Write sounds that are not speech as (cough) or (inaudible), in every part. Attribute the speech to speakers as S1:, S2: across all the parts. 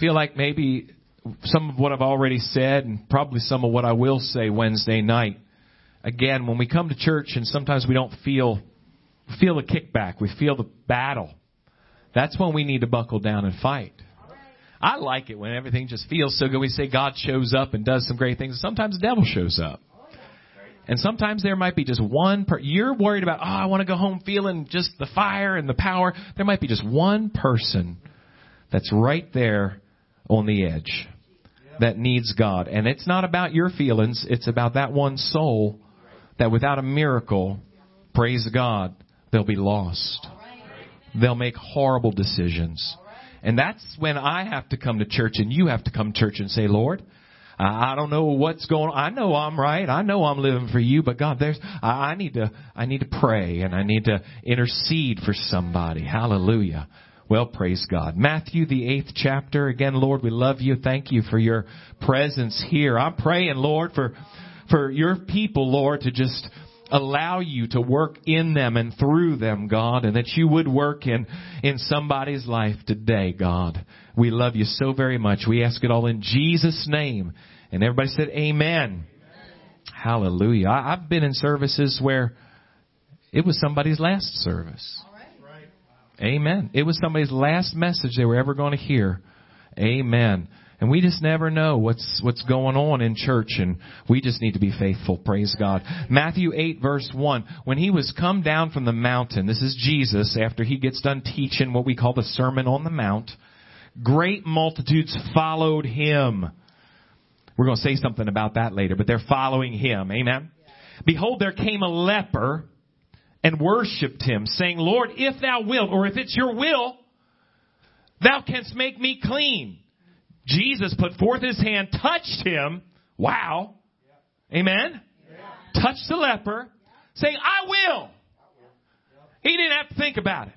S1: feel like maybe some of what I've already said and probably some of what I will say Wednesday night. Again, when we come to church and sometimes we don't feel feel the kickback, we feel the battle. That's when we need to buckle down and fight. I like it when everything just feels so good. We say God shows up and does some great things. Sometimes the devil shows up. And sometimes there might be just one per, you're worried about, oh, I want to go home feeling just the fire and the power. There might be just one person that's right there on the edge that needs God. And it's not about your feelings, it's about that one soul that without a miracle, praise God, they'll be lost. They'll make horrible decisions. And that's when I have to come to church and you have to come to church and say, Lord, I don't know what's going on. I know I'm right. I know I'm living for you, but God, there's, I need to, I need to pray and I need to intercede for somebody. Hallelujah. Well, praise God. Matthew, the eighth chapter. Again, Lord, we love you. Thank you for your presence here. I'm praying, Lord, for, for your people, Lord, to just allow you to work in them and through them, God, and that you would work in, in somebody's life today, God. We love you so very much. We ask it all in Jesus' name. And everybody said, Amen. Amen. Hallelujah. I, I've been in services where it was somebody's last service. Amen. It was somebody's last message they were ever going to hear. Amen. And we just never know what's what's going on in church and we just need to be faithful. Praise God. Matthew 8 verse 1. When he was come down from the mountain, this is Jesus after he gets done teaching what we call the Sermon on the Mount, great multitudes followed him. We're going to say something about that later, but they're following him. Amen. Behold, there came a leper and worshipped him, saying, Lord, if thou wilt, or if it's your will, thou canst make me clean. Jesus put forth his hand, touched him. Wow. Amen. Touched the leper, saying, I will. He didn't have to think about it.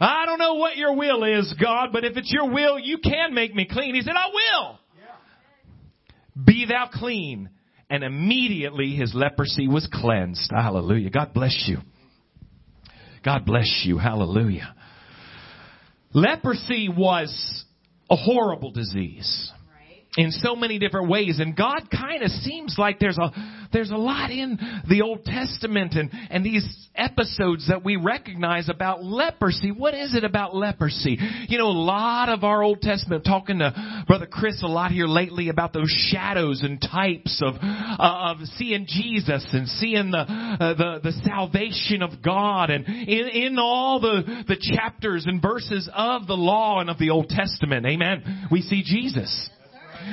S1: I don't know what your will is, God, but if it's your will, you can make me clean. He said, I will. Be thou clean. And immediately his leprosy was cleansed. Hallelujah. God bless you. God bless you. Hallelujah. Leprosy was a horrible disease in so many different ways. And God kind of seems like there's a there's a lot in the Old Testament and and these episodes that we recognize about leprosy. What is it about leprosy? You know a lot of our Old Testament talking to brother Chris a lot here lately about those shadows and types of uh, of seeing Jesus and seeing the uh, the the salvation of God. And in in all the the chapters and verses of the law and of the Old Testament amen we see Jesus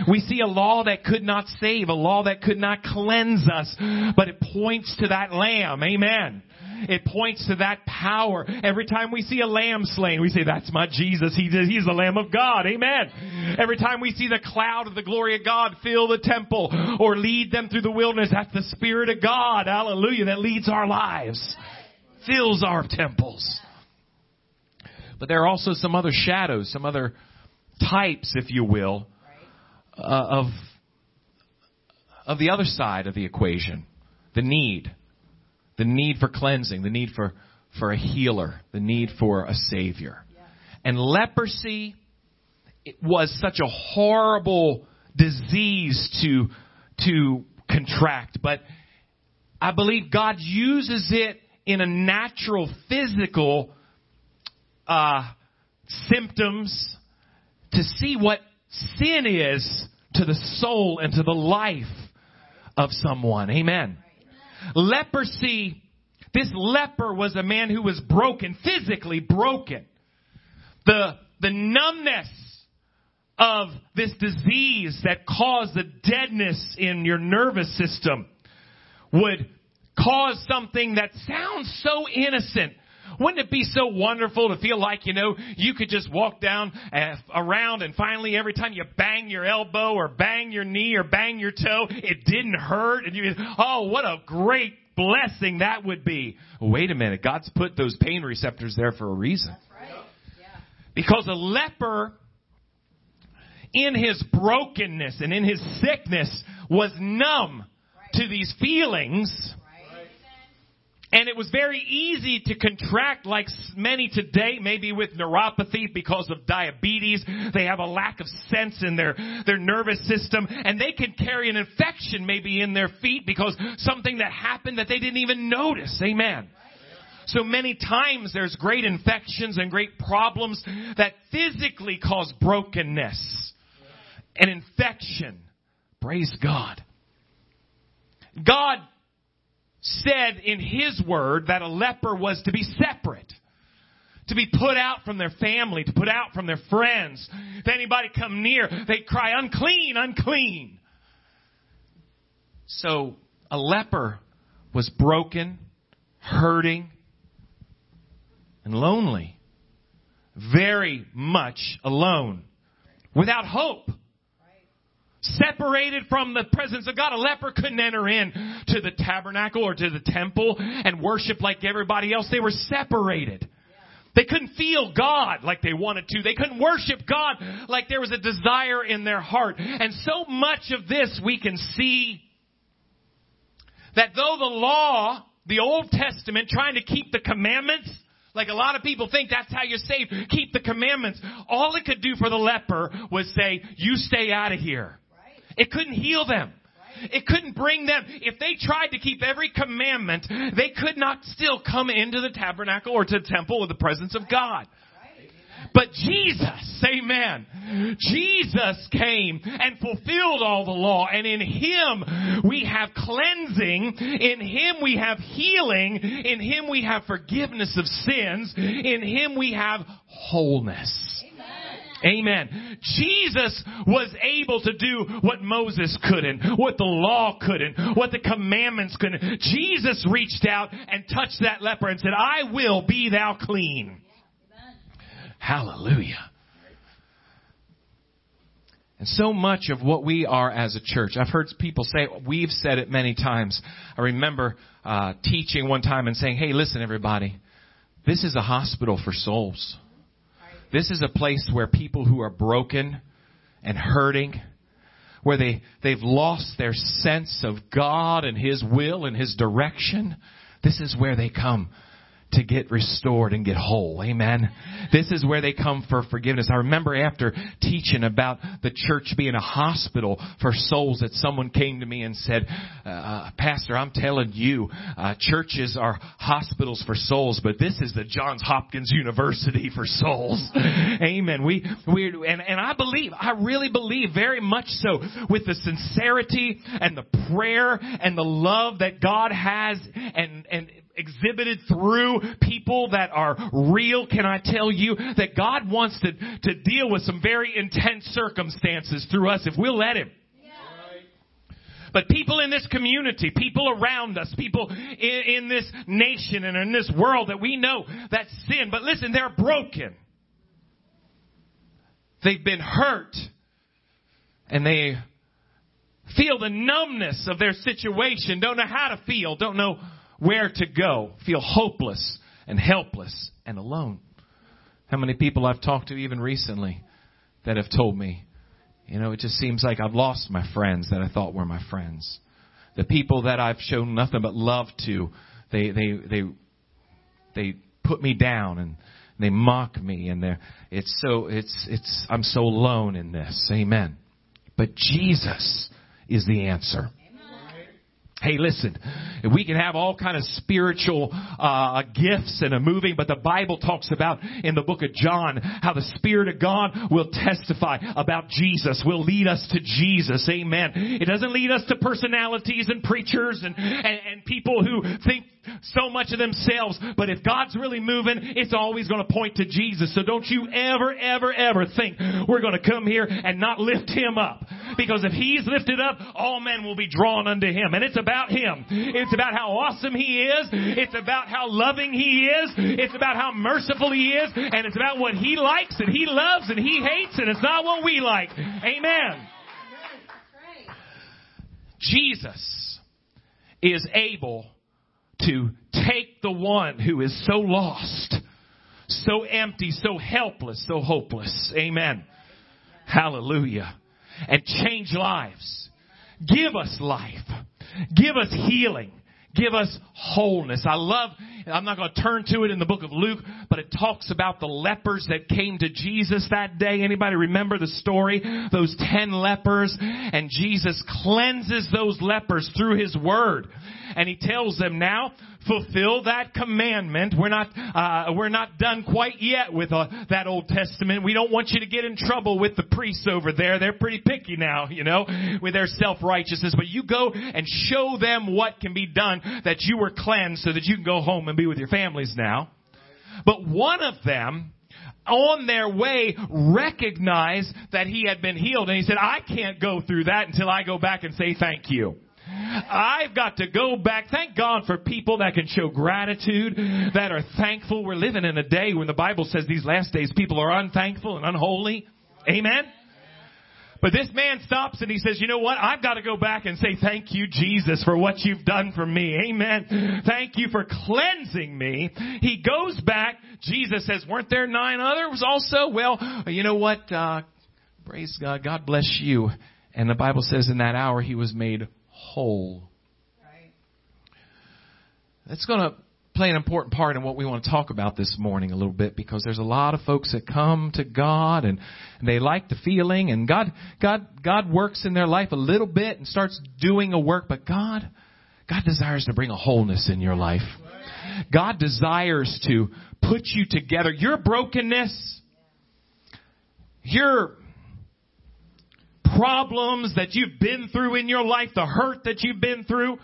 S1: we see a law that could not save, a law that could not cleanse us, but it points to that lamb. Amen. It points to that power. Every time we see a lamb slain, we say, that's my Jesus. He, he's the Lamb of God. Amen. Every time we see the cloud of the glory of God fill the temple or lead them through the wilderness, that's the Spirit of God. Hallelujah. That leads our lives. Fills our temples. But there are also some other shadows, some other types, if you will, uh, of of the other side of the equation, the need, the need for cleansing, the need for for a healer, the need for a savior, and leprosy it was such a horrible disease to to contract, but I believe God uses it in a natural physical uh, symptoms to see what sin is to the soul and to the life of someone. Amen. Leprosy, this leper was a man who was broken, physically broken. The, the numbness of this disease that caused the deadness in your nervous system would cause something that sounds so innocent wouldn't it be so wonderful to feel like, you know, you could just walk down uh, around and finally every time you bang your elbow or bang your knee or bang your toe, it didn't hurt and you, oh, what a great blessing that would be. Wait a minute. God's put those pain receptors there for a reason. Right. Yeah. Because a leper in his brokenness and in his sickness was numb right. to these feelings And it was very easy to contract like many today, maybe with neuropathy because of diabetes. They have a lack of sense in their, their nervous system and they can carry an infection maybe in their feet because something that happened that they didn't even notice. Amen. So many times there's great infections and great problems that physically cause brokenness and infection. Praise God. God said in His Word that a leper was to be separate. To be put out from their family, to put out from their friends. If anybody come near, they cry, unclean, unclean. So, a leper was broken, hurting, and lonely. Very much alone. Without hope separated from the presence of God. A leper couldn't enter in to the tabernacle or to the temple and worship like everybody else. They were separated. They couldn't feel God like they wanted to. They couldn't worship God like there was a desire in their heart. And so much of this we can see that though the law, the Old Testament, trying to keep the commandments, like a lot of people think that's how you're saved, keep the commandments. All it could do for the leper was say, you stay out of here. It couldn't heal them. It couldn't bring them. If they tried to keep every commandment, they could not still come into the tabernacle or to the temple with the presence of God. But Jesus, amen. Jesus came and fulfilled all the law and in Him we have cleansing. In Him we have healing. In Him we have forgiveness of sins. In Him we have wholeness. Amen. Jesus was able to do what Moses couldn't, what the law couldn't, what the commandments couldn't. Jesus reached out and touched that leper and said, I will be thou clean. Hallelujah. And so much of what we are as a church, I've heard people say, we've said it many times. I remember uh, teaching one time and saying, hey, listen, everybody, this is a hospital for souls. This is a place where people who are broken and hurting, where they, they've lost their sense of God and His will and His direction, this is where they come to get restored and get whole. Amen. This is where they come for forgiveness. I remember after teaching about the church being a hospital for souls that someone came to me and said, uh, uh, Pastor, I'm telling you, uh, churches are hospitals for souls, but this is the Johns Hopkins University for souls. (laughs) Amen. We, we, and, and I believe, I really believe very much so with the sincerity and the prayer and the love that God has and, and exhibited through people that are real, can I tell you that God wants to, to deal with some very intense circumstances through us if we'll let Him. But people in this community, people around us, people in, in, this nation and in this world that we know that sin, but listen, they're broken. They've been hurt. And they feel the numbness of their situation, don't know how to feel, don't know where to go, feel hopeless and helpless and alone. How many people I've talked to even recently that have told me, you know, it just seems like I've lost my friends that I thought were my friends. The people that I've shown nothing but love to, they they they they put me down and they mock me and they're it's so it's it's I'm so alone in this. Amen. But Jesus is the answer. Hey, listen, we can have all kind of spiritual uh, gifts and a moving, but the Bible talks about in the book of John how the Spirit of God will testify about Jesus, will lead us to Jesus. Amen. It doesn't lead us to personalities and preachers and, and, and people who think so much of themselves, but if God's really moving, it's always going to point to Jesus. So don't you ever, ever, ever think we're going to come here and not lift Him up. Because if He's lifted up, all men will be drawn unto Him. And it's about Him. It's about how awesome He is. It's about how loving He is. It's about how merciful He is. And it's about what He likes and He loves and He hates and it's not what we like. Amen. Jesus is able to take the one who is so lost, so empty, so helpless, so hopeless. Amen. Hallelujah. And change lives. Give us life. Give us healing. Give us wholeness. I love, I'm not going to turn to it in the book of Luke, but it talks about the lepers that came to Jesus that day. Anybody remember the story? Those ten lepers and Jesus cleanses those lepers through His Word. And He tells them now, fulfill that commandment. We're not, uh, we're not done quite yet with uh, that Old Testament. We don't want you to get in trouble with the priests over there. They're pretty picky now, you know, with their self-righteousness. But you go and show them what can be done that you were cleansed so that you can go home and be with your families now. But one of them, on their way recognized that he had been healed and he said, I can't go through that until I go back and say thank you. I've got to go back. Thank God for people that can show gratitude, that are thankful. We're living in a day when the Bible says these last days people are unthankful and unholy. Amen? But this man stops and he says, you know what? I've got to go back and say thank you, Jesus, for what you've done for me. Amen. Thank you for cleansing me. He goes back. Jesus says, weren't there nine others also? Well, you know what? Uh, praise God. God bless you. And the Bible says in that hour he was made whole. Right. That's going to play an important part in what we want to talk about this morning a little bit because there's a lot of folks that come to God and, and they like the feeling and God God God works in their life a little bit and starts doing a work but God God desires to bring a wholeness in your life. God desires to put you together. Your brokenness, your problems that you've been through in your life, the hurt that you've been through,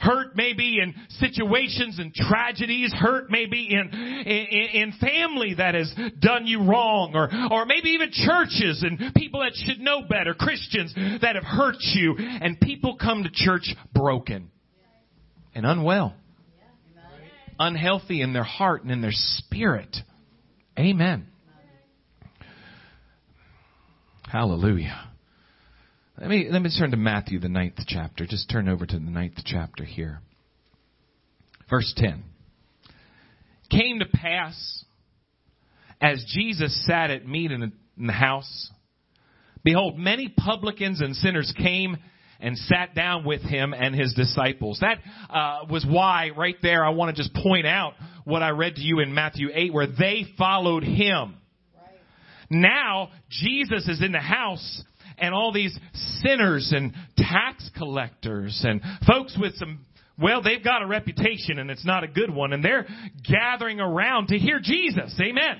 S1: hurt maybe in situations and tragedies, hurt maybe in, in, in family that has done you wrong, or, or maybe even churches and people that should know better, Christians that have hurt you, and people come to church broken and unwell, unhealthy in their heart and in their spirit. Amen. Hallelujah. Let me, let me turn to Matthew, the ninth chapter. Just turn over to the ninth chapter here. Verse 10. Came to pass as Jesus sat at meat in the house, behold, many publicans and sinners came and sat down with him and his disciples. That uh, was why, right there, I want to just point out what I read to you in Matthew 8, where they followed him. Right. Now, Jesus is in the house and all these sinners and tax collectors and folks with some well, they've got a reputation and it's not a good one, and they're gathering around to hear Jesus. Amen.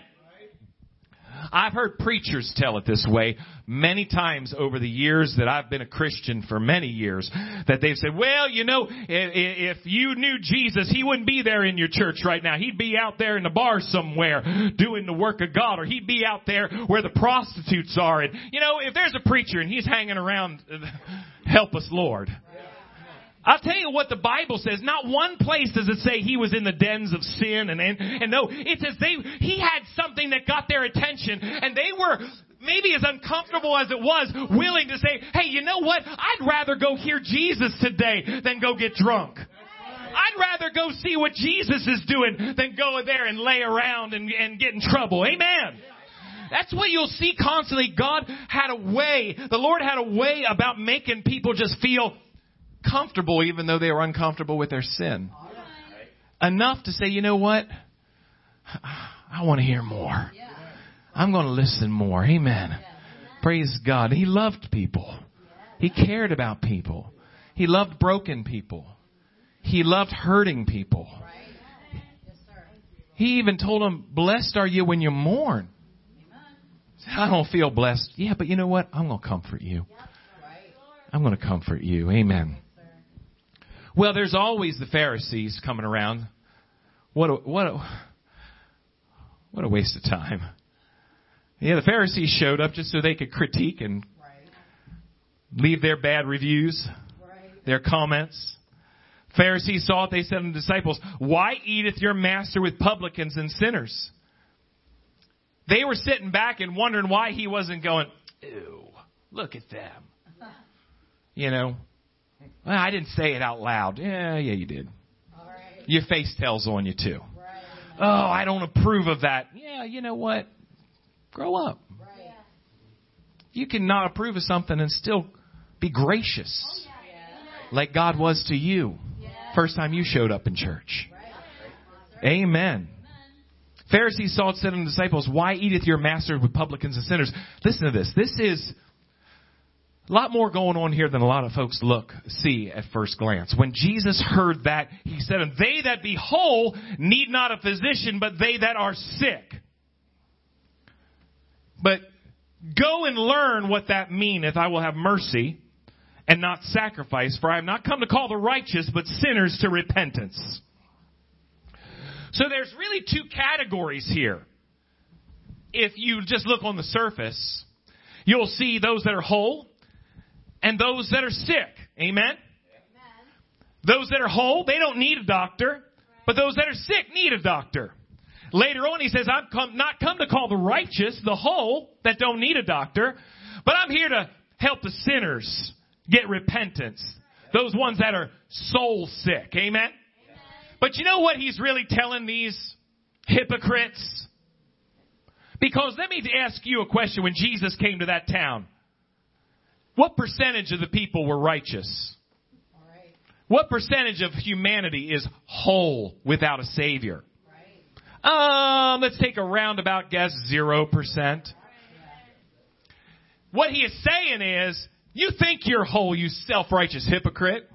S1: I've heard preachers tell it this way many times over the years that I've been a Christian for many years that they've said, well, you know, if, you knew Jesus, he wouldn't be there in your church right now. He'd be out there in the bar somewhere doing the work of God or he'd be out there where the prostitutes are. And, you know, if there's a preacher and he's hanging around, (laughs) help us, Lord. I'll tell you what the Bible says. Not one place does it say he was in the dens of sin and, and, and no, it says they, he had something that got their attention and they were maybe as uncomfortable as it was, willing to say, hey, you know what? I'd rather go hear Jesus today than go get drunk. I'd rather go see what Jesus is doing than go there and lay around and, and get in trouble. Amen. That's what you'll see constantly. God had a way, the Lord had a way about making people just feel comfortable even though they were uncomfortable with their sin. Enough to say, you know what? (sighs) I want to hear more. I'm going to listen more. Amen. Praise God. He loved people. He cared about people. He loved broken people. He loved hurting people. He even told them, blessed are you when you mourn. I don't feel blessed. Yeah, but you know what? I'm going to comfort you. I'm going to comfort you. Amen. Well, there's always the Pharisees coming around. What a, what a, what a waste of time. Yeah, the Pharisees showed up just so they could critique and leave their bad reviews, their comments. Pharisees saw it, they said to the disciples, Why eateth your master with publicans and sinners? They were sitting back and wondering why he wasn't going, Ew, look at them. (laughs) You know, well, I didn't say it out loud. Yeah, yeah, you did. Right. Your face tells on you too. Right. Oh, I don't approve of that. Yeah, you know what? Grow up. Right. You cannot approve of something and still be gracious, oh, yeah. like God was to you. Yeah. First time you showed up in church. Amen. Pharisees saw it said unto the disciples, Why eateth your master with publicans and sinners? Listen to this. This is a lot more going on here than a lot of folks look, see at first glance. When Jesus heard that, he said, And they that be whole need not a physician, but they that are sick. But go and learn what that meaneth. I will have mercy and not sacrifice, for I have not come to call the righteous, but sinners to repentance. So there's really two categories here. If you just look on the surface, you'll see those that are whole and those that are sick. Amen? Those that are whole, they don't need a doctor, but those that are sick need a doctor. Later on, he says, I'm come, not come to call the righteous, the whole, that don't need a doctor, but I'm here to help the sinners get repentance. Those ones that are soul sick. Amen? Amen? But you know what he's really telling these hypocrites? Because let me ask you a question when Jesus came to that town. What percentage of the people were righteous? What percentage of humanity is whole without a savior? Um, let's take a roundabout guess, zero percent. What he is saying is, you think you're whole, you self-righteous hypocrite.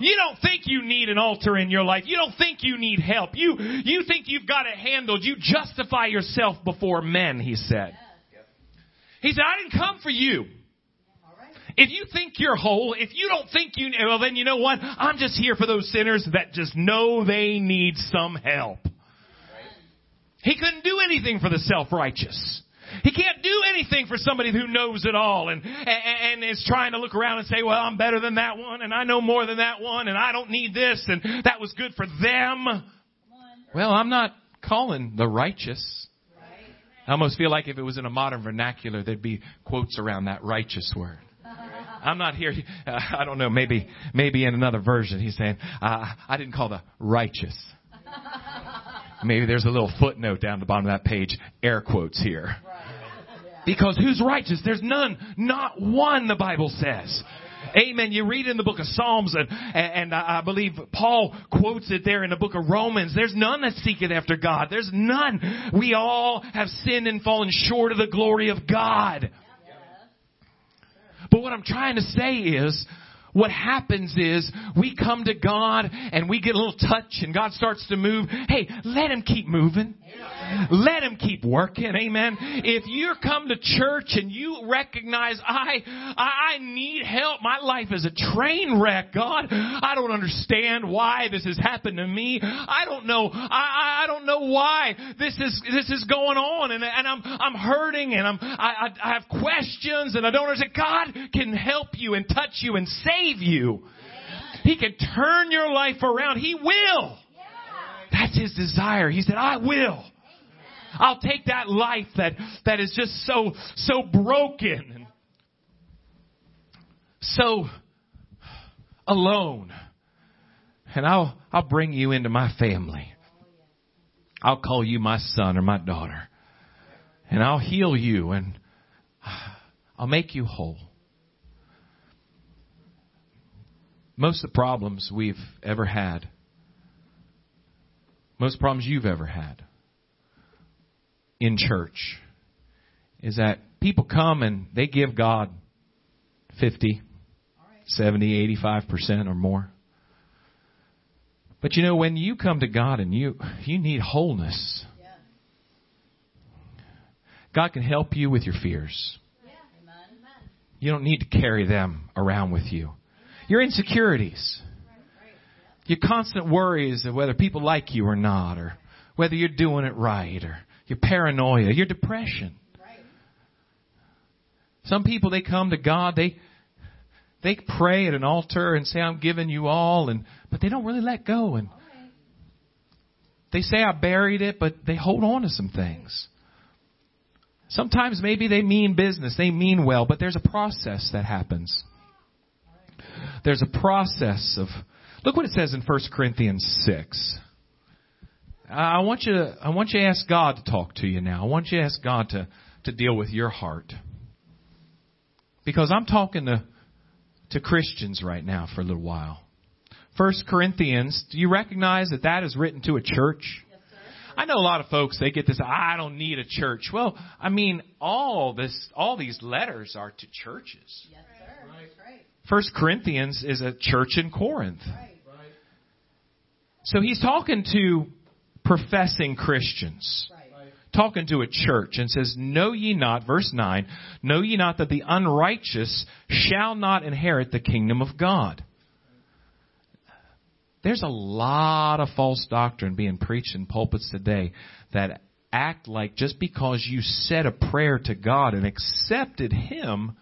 S1: You don't think you need an altar in your life. You don't think you need help. You, you think you've got it handled. You justify yourself before men, he said. He said, I didn't come for you. If you think you're whole, if you don't think you, well then you know what? I'm just here for those sinners that just know they need some help. He couldn't do anything for the self-righteous. He can't do anything for somebody who knows it all and, and, and is trying to look around and say, well, I'm better than that one and I know more than that one and I don't need this and that was good for them. Well, I'm not calling the righteous. I almost feel like if it was in a modern vernacular, there'd be quotes around that righteous word. I'm not here. Uh, I don't know. Maybe, maybe in another version, he's saying, uh, I didn't call the righteous. Maybe there's a little footnote down the bottom of that page, air quotes here. Because who's righteous? There's none. Not one, the Bible says. Amen. You read in the book of Psalms, and, and I believe Paul quotes it there in the book of Romans. There's none that seeketh after God. There's none. We all have sinned and fallen short of the glory of God. But what I'm trying to say is, what happens is we come to God and we get a little touch and God starts to move. Hey, let Him keep moving. Let Him keep working. Amen. If you come to church and you recognize, I, I need help. My life is a train wreck. God, I don't understand why this has happened to me. I don't know. I, I don't know why this is, this is going on and, and I'm, I'm hurting and I'm, I, I have questions and I don't understand. God can help you and touch you and save save you. He can turn your life around. He will. That's his desire. He said, I will. I'll take that life that, that is just so, so broken and so alone. And I'll, I'll bring you into my family. I'll call you my son or my daughter. And I'll heal you and I'll make you whole. most of the problems we've ever had, most problems you've ever had in church, is that people come and they give God 50, 70, 85% or more. But you know, when you come to God and you, you need wholeness, God can help you with your fears. You don't need to carry them around with you. Your insecurities. Your constant worries of whether people like you or not, or whether you're doing it right, or your paranoia, your depression. Some people, they come to God, they, they pray at an altar and say, I'm giving you all, and, but they don't really let go. And they say, I buried it, but they hold on to some things. Sometimes maybe they mean business, they mean well, but there's a process that happens there's a process of, look what it says in 1 Corinthians 6. I want you to, I want you to ask God to talk to you now. I want you to ask God to, to deal with your heart. Because I'm talking to, to Christians right now for a little while. First Corinthians, do you recognize that that is written to a church? I know a lot of folks they get this I don't need a church. Well, I mean all this all these letters are to churches.
S2: Yes, sir. That's right.
S1: First Corinthians is a church in Corinth.
S2: Right.
S1: So he's talking to professing Christians.
S2: Right.
S1: Talking to a church and says, Know ye not, verse 9, know ye not that the unrighteous shall not inherit the kingdom of God. There's a lot of false doctrine being preached in pulpits today that act like just because you said a prayer to God and accepted Him,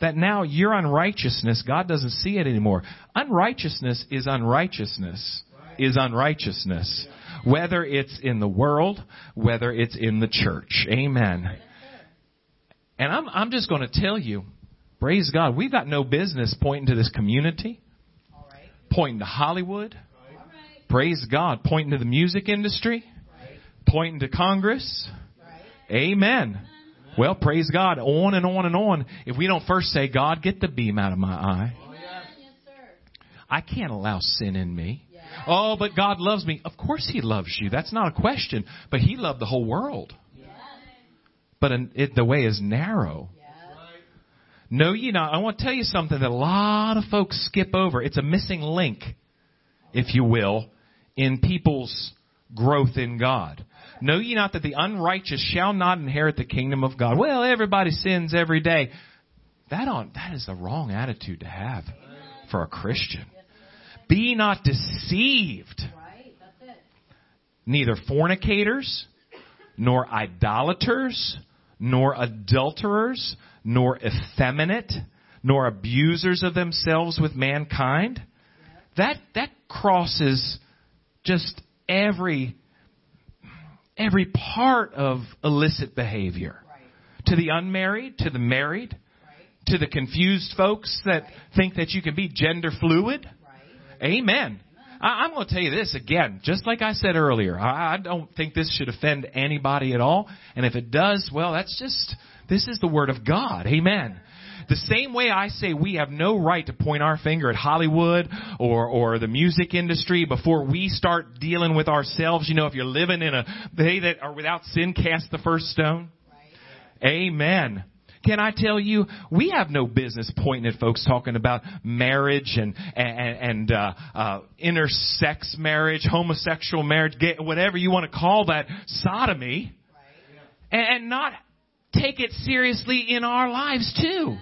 S1: that now your unrighteousness, God doesn't see it anymore. Unrighteousness is unrighteousness, is unrighteousness. Whether it's in the world, whether it's in the church. Amen. And I'm, I'm just going to tell you, praise God, we've got no business pointing to this community
S2: right.
S1: pointing to Hollywood.
S2: Right.
S1: Praise God. Pointing to the music industry.
S2: Right.
S1: Pointing to Congress.
S2: Right.
S1: Amen. Well, praise God. On and on and on. If we don't first say, God, get the beam out of my eye.
S2: Amen.
S1: I can't allow sin in me. Oh, but God loves me. Of course He loves you. That's not a question. But He loved the whole world. But it, the way is narrow.
S2: Yes.
S1: Know, ye not. I want to tell you something that a lot of folks skip over. It's a missing link, if you will, in people's growth in God. Know ye not that the unrighteous shall not inherit the kingdom of God? Well, everybody sins every day. That on that is the wrong attitude to have for a Christian. Be not deceived.
S2: Right. That's it.
S1: Neither fornicators, nor idolaters, nor adulterers, nor effeminate, nor abusers of themselves with mankind. That that crosses just every every part of illicit behavior.
S2: Right.
S1: To the unmarried, to the married,
S2: Right.
S1: to the confused folks that think that you can be gender fluid. Amen. I, I'm going to tell you this again, just like I said earlier. I, I don't think this should offend anybody at all. And if it does, well, that's just, this is the Word of God. Amen. The same way I say we have no right to point our finger at Hollywood or, or the music industry before we start dealing with ourselves. You know, if you're living in a, they that are without sin cast the first stone.
S2: Right.
S1: Amen. Can I tell you, we have no business pointing at folks talking about marriage and and, and uh, uh, intersex marriage, homosexual marriage, gay, whatever you want to call that, sodomy,
S2: Right.
S1: and, and not take it seriously in our lives too.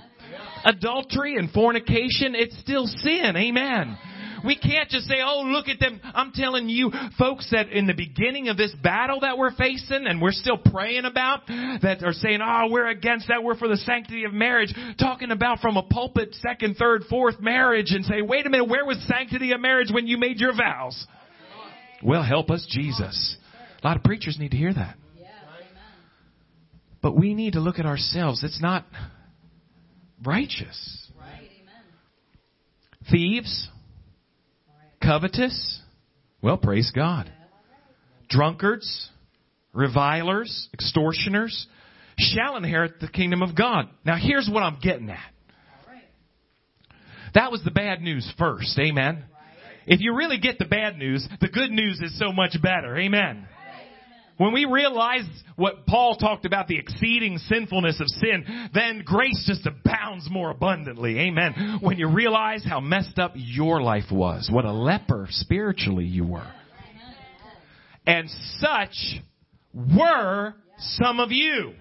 S1: Adultery and fornication, it's still sin. Amen. We can't just say, oh, look at them. I'm telling you, folks, that in the beginning of this battle that we're facing and we're still praying about, that are saying, oh, we're against that. We're for the sanctity of marriage. Talking about from a pulpit, second, third, fourth marriage and say, wait a minute, where was sanctity of marriage when you made your vows? Well, help us, Jesus. A lot of preachers need to hear that. But we need to look at ourselves. It's not righteous.
S2: Right. Amen.
S1: Thieves. Covetous, well, praise God. Drunkards, revilers, extortioners shall inherit the kingdom of God. Now, here's what I'm getting at. That was the bad news first. Amen. If you really get the bad news, the good news is so much better. Amen. When we realize what Paul talked about, the exceeding sinfulness of sin, then grace just abounds more abundantly. Amen. When you realize how messed up your life was, what a leper spiritually you were. And such were some of you.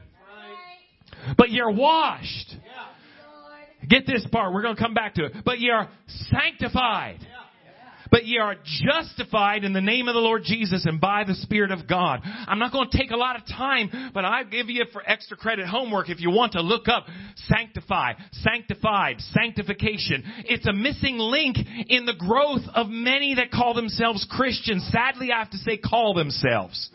S1: But you're washed. Get this part, we're going to come back to it. But you're sanctified. But ye are justified in the name of the Lord Jesus and by the Spirit of God. I'm not going to take a lot of time, but I give you for extra credit homework if you want to look up sanctify, sanctified, sanctification. It's a missing link in the growth of many that call themselves Christians. Sadly, I have to say call themselves.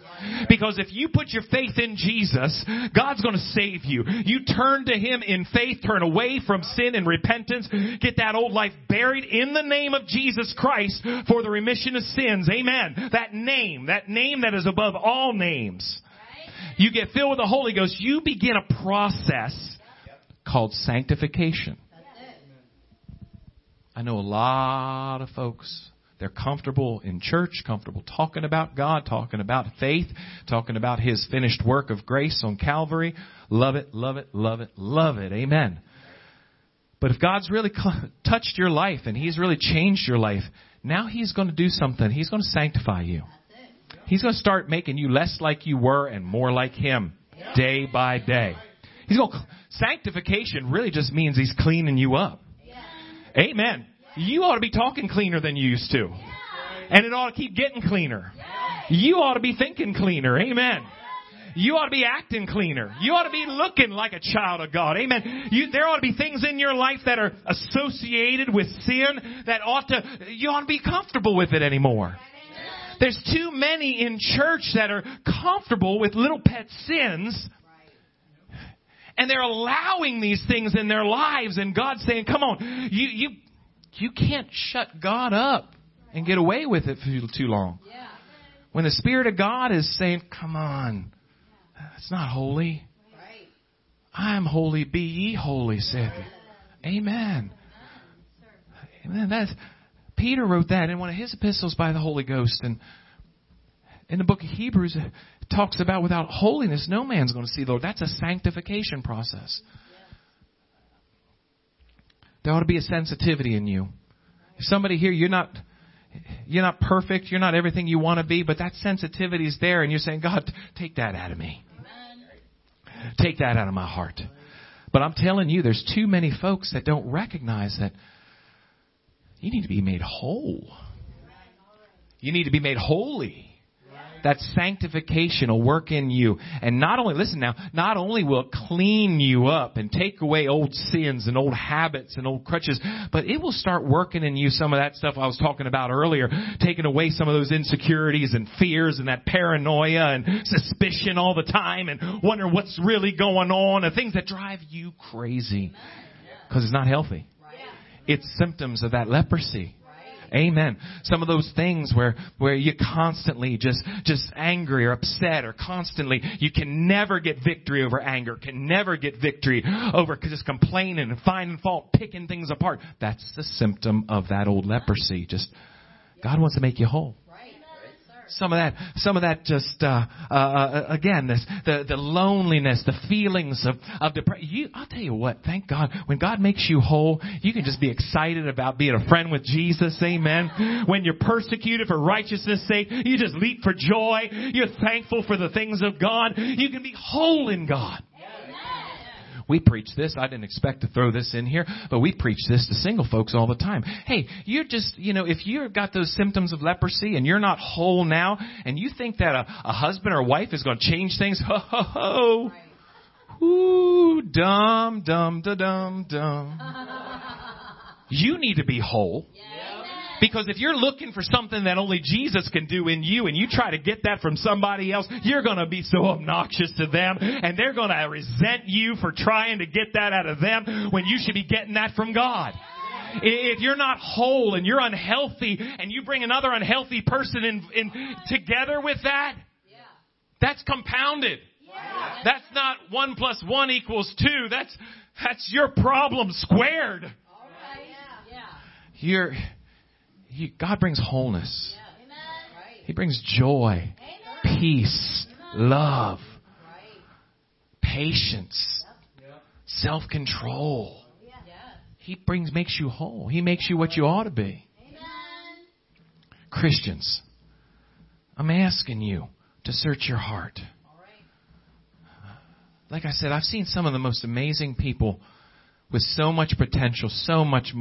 S1: Because if you put your faith in Jesus, God's going to save you. You turn to Him in faith, turn away from sin and repentance, get that old life buried in the name of Jesus Christ for the remission of sins. Amen. That name, that name that is above all names. You get filled with the Holy Ghost, you begin a process called sanctification. I know a lot of folks They're comfortable in church, comfortable talking about God, talking about faith, talking about His finished work of grace on Calvary. Love it, love it, love it, love it. Amen. But if God's really (laughs) touched your life and He's really changed your life, now He's going to do something. He's going to sanctify you. He's going to start making you less like you were and more like Him day by day. He's going to, sanctification really just means He's cleaning you up. Amen. You ought to be talking cleaner than you used to. And it ought to keep getting cleaner. You ought to be thinking cleaner. Amen. You ought to be acting cleaner. You ought to be looking like a child of God. Amen. You, there ought to be things in your life that are associated with sin that ought to, you ought to be comfortable with it anymore. There's too many in church that are comfortable with little pet sins. And they're allowing these things in their lives and God's saying, come on, you, you, you can't shut God up and get away with it for too long. When the Spirit of God is saying, come on, that's not holy. I'm holy, be ye holy, said. Amen. Amen. That's, Peter wrote that in one of his epistles by the Holy Ghost. And in the book of Hebrews, it talks about without holiness, no man's going to see the Lord. That's a sanctification process. There ought to be a sensitivity in you. If somebody here, you're not, you're not perfect, you're not everything you want to be, but that sensitivity is there and you're saying, God, take that out of me. Take that out of my heart. But I'm telling you, there's too many folks that don't recognize that you need to be made whole. You need to be made holy. That sanctification will work in you. And not only, listen now, not only will it clean you up and take away old sins and old habits and old crutches, but it will start working in you some of that stuff I was talking about earlier, taking away some of those insecurities and fears and that paranoia and suspicion all the time and wondering what's really going on and things that drive you crazy. Because it's not healthy. It's symptoms of that leprosy. Amen. Some of those things where, where you're constantly just, just angry or upset or constantly, you can never get victory over anger, can never get victory over just complaining and finding fault, picking things apart. That's the symptom of that old leprosy. Just, God wants to make you whole some of that, some of that just, uh, uh, again, this, the, the loneliness, the feelings of, of depression. You, I'll tell you what, thank God, when God makes you whole, you can just be excited about being a friend with Jesus, amen. When you're persecuted for righteousness sake, you just leap for joy. You're thankful for the things of God. You can be whole in God. We preach this. I didn't expect to throw this in here, but we preach this to single folks all the time. Hey, you're just, you know, if you've got those symptoms of leprosy and you're not whole now, and you think that a, a husband or wife is going to change things, (laughs) ho ho ho. Ooh, dumb, dumb, da dum, dum. You need to be whole. Because if you're looking for something that only Jesus can do in you and you try to get that from somebody else, you're going to be so obnoxious to them and they're going to resent you for trying to get that out of them when you should be getting that from God. If you're not whole and you're unhealthy and you bring another unhealthy person in, in together with that, that's compounded. That's not one plus one equals two. That's, that's your problem squared. You're, you, God brings wholeness. He brings joy, peace, love, patience, self control. He brings, makes you whole. He makes you what you ought to be. Christians, I'm asking you to search your heart. Like I said, I've seen some of the most amazing people with so much potential, so much,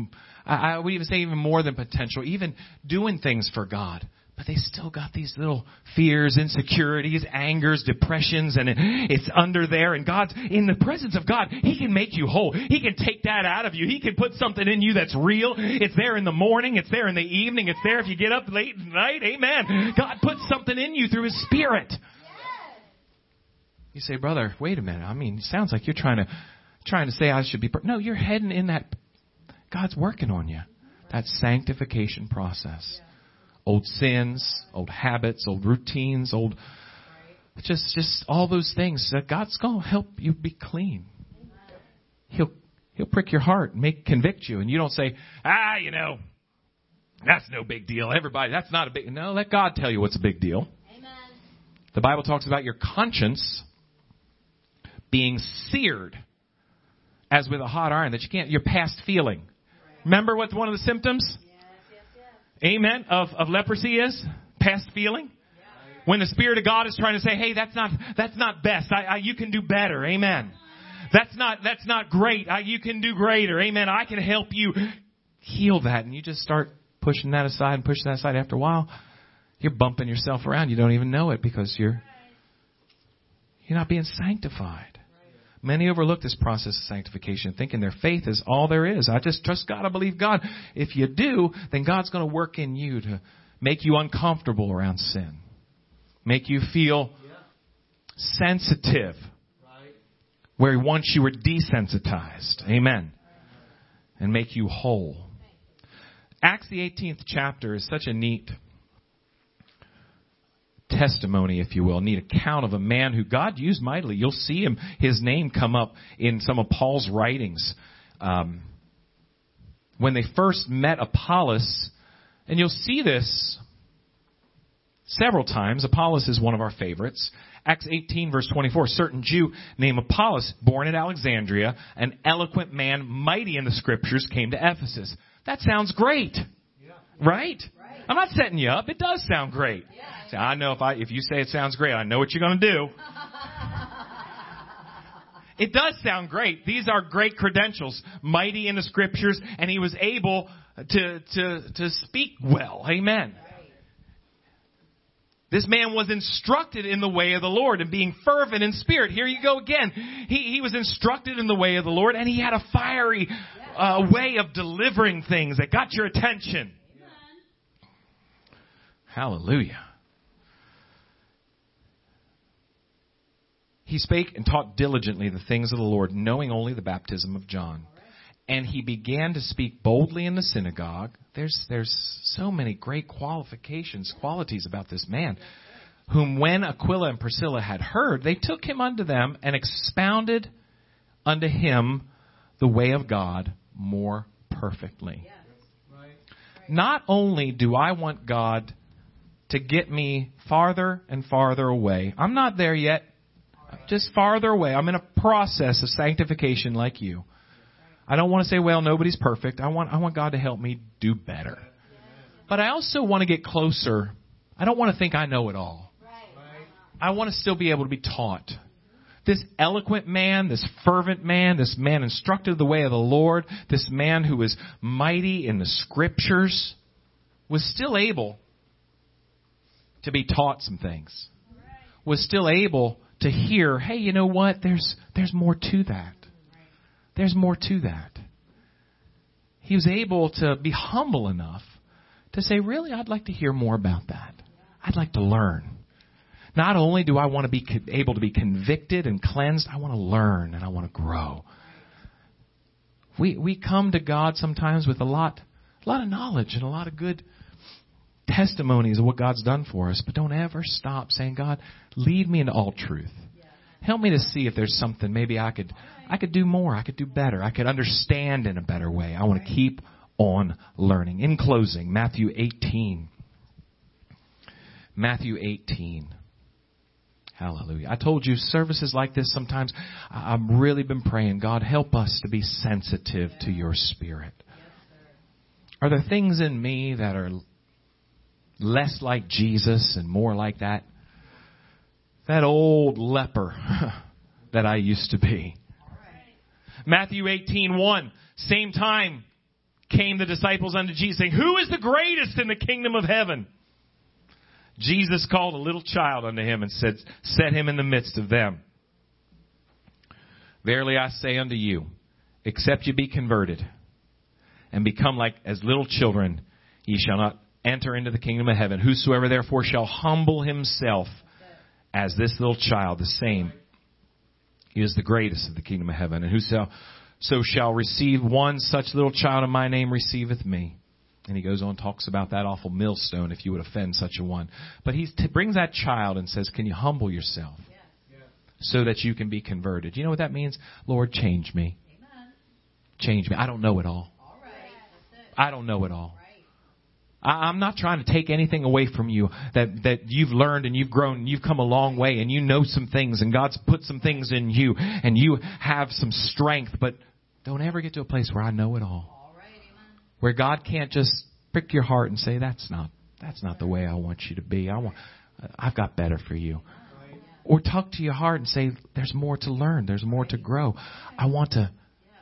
S1: I, I would even say even more than potential, even doing things for God. But they still got these little fears, insecurities, angers, depressions, and it's under there. And God's, in the presence of God, He can make you whole. He can take that out of you. He can put something in you that's real. It's there in the morning. It's there in the evening. It's there if you get up late at night. Amen. God puts something in you through His Spirit. You say, brother, wait a minute. I mean, it sounds like you're trying to, trying to say I should be. Per-. No, you're heading in that. God's working on you. That sanctification process. Old sins, old habits, old routines, old just just all those things God's going to help you be clean. He'll he'll prick your heart, make convict you, and you don't say, ah, you know, That's no big deal. Everybody, that's not a big, no, let God tell you what's a big deal.
S3: Amen.
S1: The Bible talks about your conscience being seared as with a hot iron that you can't, your past feeling. Remember what one of the symptoms?
S3: Yes, yes, yes.
S1: Amen. Of, of leprosy is? Past feeling? When the Spirit of God is trying to say, hey, that's not, that's not best. I, I, you can do better. Amen. That's not, that's not great. I, you can do greater. Amen. I can help you heal that. And you just start pushing that aside and pushing that aside. After a while, you're bumping yourself around. You don't even know it because you're, you're not being sanctified. Many overlook this process of sanctification, thinking their faith is all there is. I just trust God. I believe God. If you do, then God's going to work in you to make you uncomfortable around sin, make you feel sensitive where once you were desensitized. Amen. And make you whole. Acts the 18th chapter is such a neat testimony, if you will, neat account of a man who God used mightily. You'll see him, his name come up in some of Paul's writings. Um, when they first met Apollos, and you'll see this several times. Apollos is one of our favorites. Acts 18 verse 24, a certain Jew named Apollos, born at Alexandria, an eloquent man, mighty in the scriptures, came to Ephesus. That sounds great. Right? I'm not setting you up. It does sound great. See, I know if I, if you say it sounds great, I know what you're going to do. (laughs) It does sound great. These are great credentials, mighty in the scriptures, and he was able to, to, to speak well. Amen. This man was instructed in the way of the Lord and being fervent in spirit. Here you go again. He, he was instructed in the way of the Lord and he had a fiery uh, way of delivering things that got your attention. Hallelujah. He spake and taught diligently the things of the Lord, knowing only the baptism of John. And he began to speak boldly in the synagogue. There's, there's so many great qualifications, qualities about this man, whom when Aquila and Priscilla had heard, they took him unto them and expounded unto him the way of God more perfectly. Not only do I want God to get me farther and farther away, I'm not there yet, just farther away. I'm in a process of sanctification like you. I don't want to say, well, nobody's perfect. I want, I want God to help me do better. But I also want to get closer. I don't want to think I know it all. I want to still be able to be taught. This eloquent man, this fervent man, this man instructed the way of the Lord, this man who was mighty in the scriptures, was still able to be taught some things. Was still able to hear, hey, you know what? There's, there's more to that. There's more to that. He was able to be humble enough to say, really, I'd like to hear more about that. I'd like to learn. Not only do I want to be able to be convicted and cleansed, I want to learn and I want to grow. We, we come to God sometimes with a lot, a lot of knowledge and a lot of good testimonies of what God's done for us, but don't ever stop saying, God, lead me into all truth. Help me to see if there's something maybe I could I could do more, I could do better, I could understand in a better way. I want to keep on learning. In closing, Matthew 18. Matthew 18. Hallelujah. I told you services like this sometimes I've really been praying, God help us to be sensitive to your spirit. Are there things in me that are less like Jesus and more like that that old leper (laughs) that I used to be. Matthew 18:1 same time came the disciples unto Jesus saying, "Who is the greatest in the kingdom of heaven?" Jesus called a little child unto him and said, "Set him in the midst of them." Verily I say unto you, except you be converted and become like as little children, ye shall not enter into the kingdom of heaven. Whosoever therefore shall humble himself as this little child, the same is the greatest of the kingdom of heaven. And whoso so shall receive one such little child in my name receiveth me. And he goes on talks about that awful millstone if you would offend such a one. But he t- brings that child and says, "Can you humble yourself so that you can be converted?" You know what that means? Lord, change me. Change me. I don't know it all. I don't know it all. I'm not trying to take anything away from you that, that you've learned and you've grown and you've come a long way and you know some things and God's put some things in you and you have some strength, but don't ever get to a place where I know it all. Where God can't just prick your heart and say, that's not, that's not the way I want you to be. I want, I've got better for you. Or talk to your heart and say, there's more to learn. There's more to grow. I want to,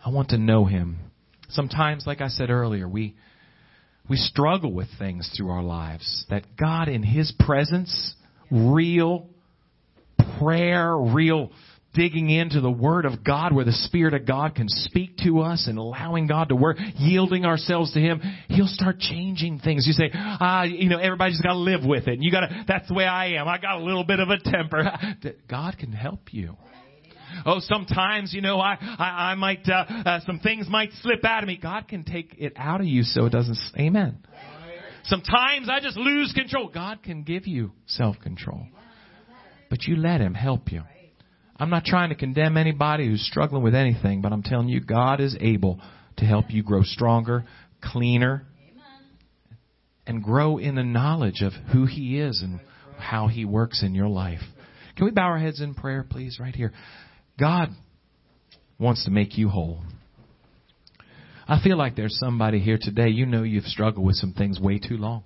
S1: I want to know Him. Sometimes, like I said earlier, we, we struggle with things through our lives that God in His presence, real prayer, real digging into the Word of God where the Spirit of God can speak to us and allowing God to work, yielding ourselves to Him, He'll start changing things. You say, ah, you know, everybody's gotta live with it. You gotta, that's the way I am. I got a little bit of a temper. (laughs) God can help you. Oh, sometimes, you know, I, I, I might, uh, uh, some things might slip out of me. God can take it out of you so it doesn't, amen. Sometimes I just lose control. God can give you self-control. But you let Him help you. I'm not trying to condemn anybody who's struggling with anything, but I'm telling you, God is able to help you grow stronger, cleaner, and grow in the knowledge of who He is and how He works in your life. Can we bow our heads in prayer, please, right here? God wants to make you whole. I feel like there's somebody here today, you know you've struggled with some things way too long.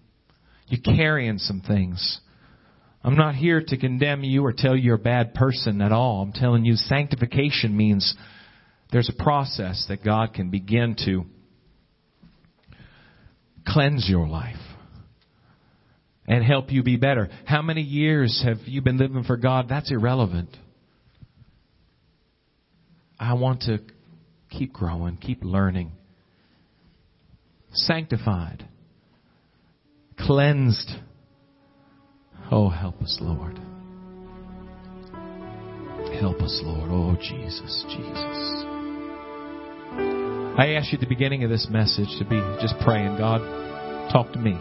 S1: You're carrying some things. I'm not here to condemn you or tell you you're a bad person at all. I'm telling you sanctification means there's a process that God can begin to cleanse your life and help you be better. How many years have you been living for God? That's irrelevant. I want to keep growing, keep learning. Sanctified, cleansed. Oh, help us, Lord. Help us, Lord. Oh, Jesus, Jesus. I asked you at the beginning of this message to be just praying, God, talk to me.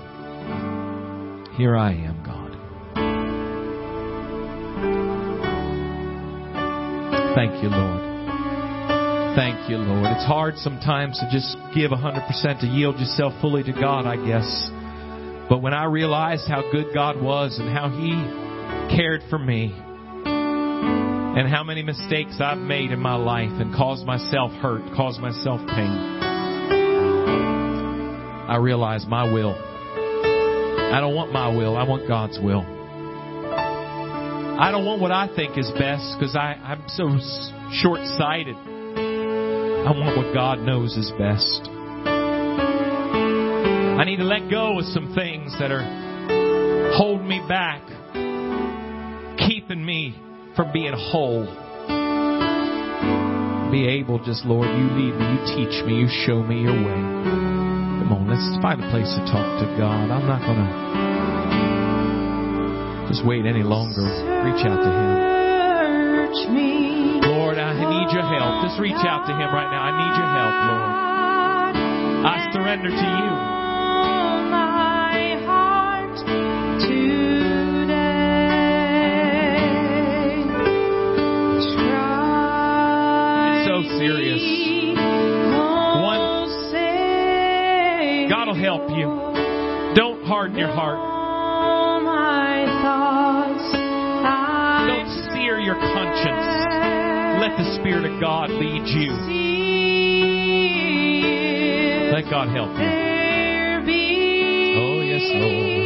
S1: Here I am, God. Thank you, Lord. Thank you, Lord. It's hard sometimes to just give 100% to yield yourself fully to God, I guess. But when I realized how good God was and how He cared for me and how many mistakes I've made in my life and caused myself hurt, caused myself pain, I realized my will. I don't want my will. I want God's will. I don't want what I think is best because I'm so short sighted. I want what God knows is best. I need to let go of some things that are holding me back, keeping me from being whole. Be able, just Lord, you lead me, you teach me, you show me your way. Come on, let's find a place to talk to God. I'm not going to just wait any longer. Reach out to Him. I need your help. Just reach out to Him right now. I need your help, Lord. I surrender to you. It's so serious. One, God will help you. Don't harden your heart. Don't sear your conscience. Let the Spirit of God lead you. Let God help you. Oh, yes, Lord.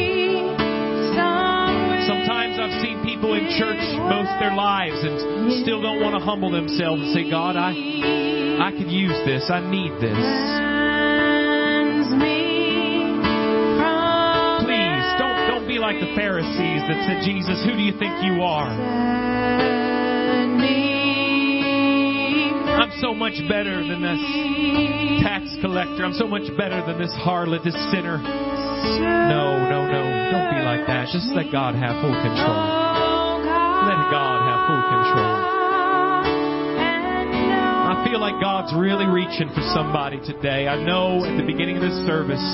S1: Sometimes I've seen people in church most their lives and still don't want to humble themselves and say, God, I, I could use this. I need this. Please, don't, don't be like the Pharisees that said, Jesus, who do you think you are? So much better than this tax collector. I'm so much better than this harlot, this sinner. No, no, no. Don't be like that. Just let God have full control. Let God have full control. I feel like God's really reaching for somebody today. I know at the beginning of this service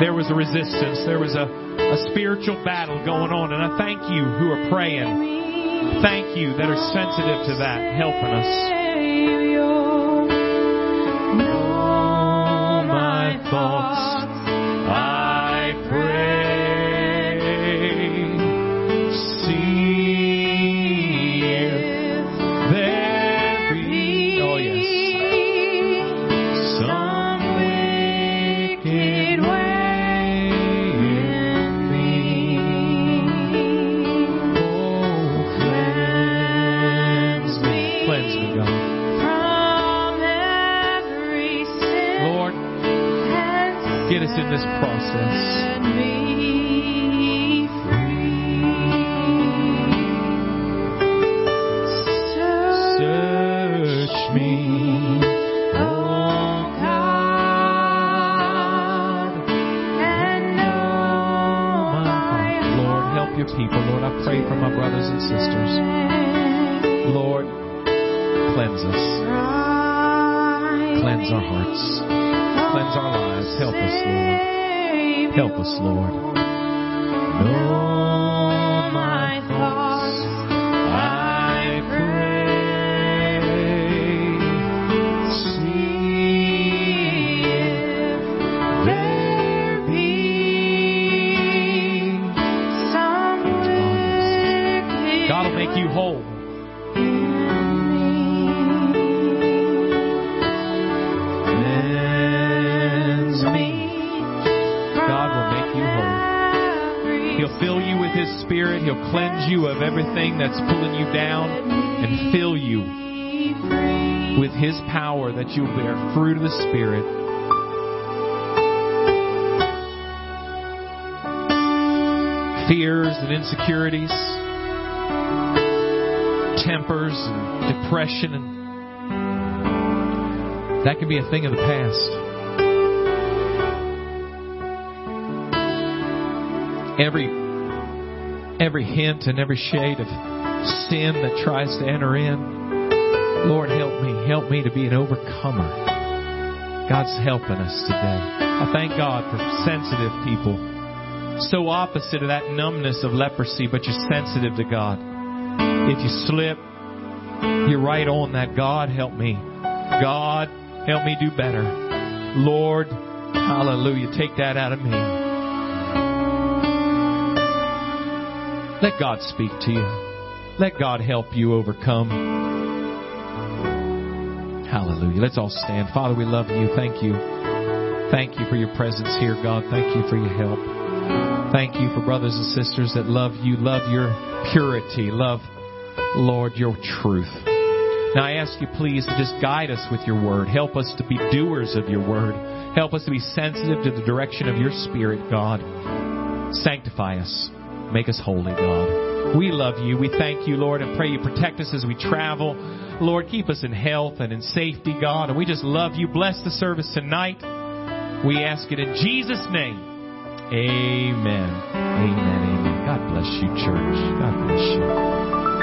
S1: there was a resistance. There was a, a spiritual battle going on. And I thank you who are praying. Thank you that are sensitive to that, helping us. Thoughts people. Lord, I pray for my brothers and sisters. Lord, cleanse us. Cleanse our hearts. Cleanse our lives. Help us, Lord. Help us, Lord. Know that's pulling you down and fill you with His power that you'll bear fruit of the Spirit. Fears and insecurities, tempers and depression, and that can be a thing of the past. Every every hint and every shade of sin that tries to enter in. Lord, help me. Help me to be an overcomer. God's helping us today. I thank God for sensitive people. So opposite of that numbness of leprosy, but you're sensitive to God. If you slip, you're right on that. God, help me. God, help me do better. Lord, hallelujah, take that out of me. Let God speak to you. Let God help you overcome. Hallelujah. Let's all stand. Father, we love you. Thank you. Thank you for your presence here, God. Thank you for your help. Thank you for brothers and sisters that love you, love your purity, love, Lord, your truth. Now I ask you please to just guide us with your word. Help us to be doers of your word. Help us to be sensitive to the direction of your spirit, God. Sanctify us. Make us holy, God. We love you. We thank you, Lord, and pray you protect us as we travel. Lord, keep us in health and in safety, God. And we just love you. Bless the service tonight. We ask it in Jesus' name. Amen. Amen. Amen. God bless you, church. God bless.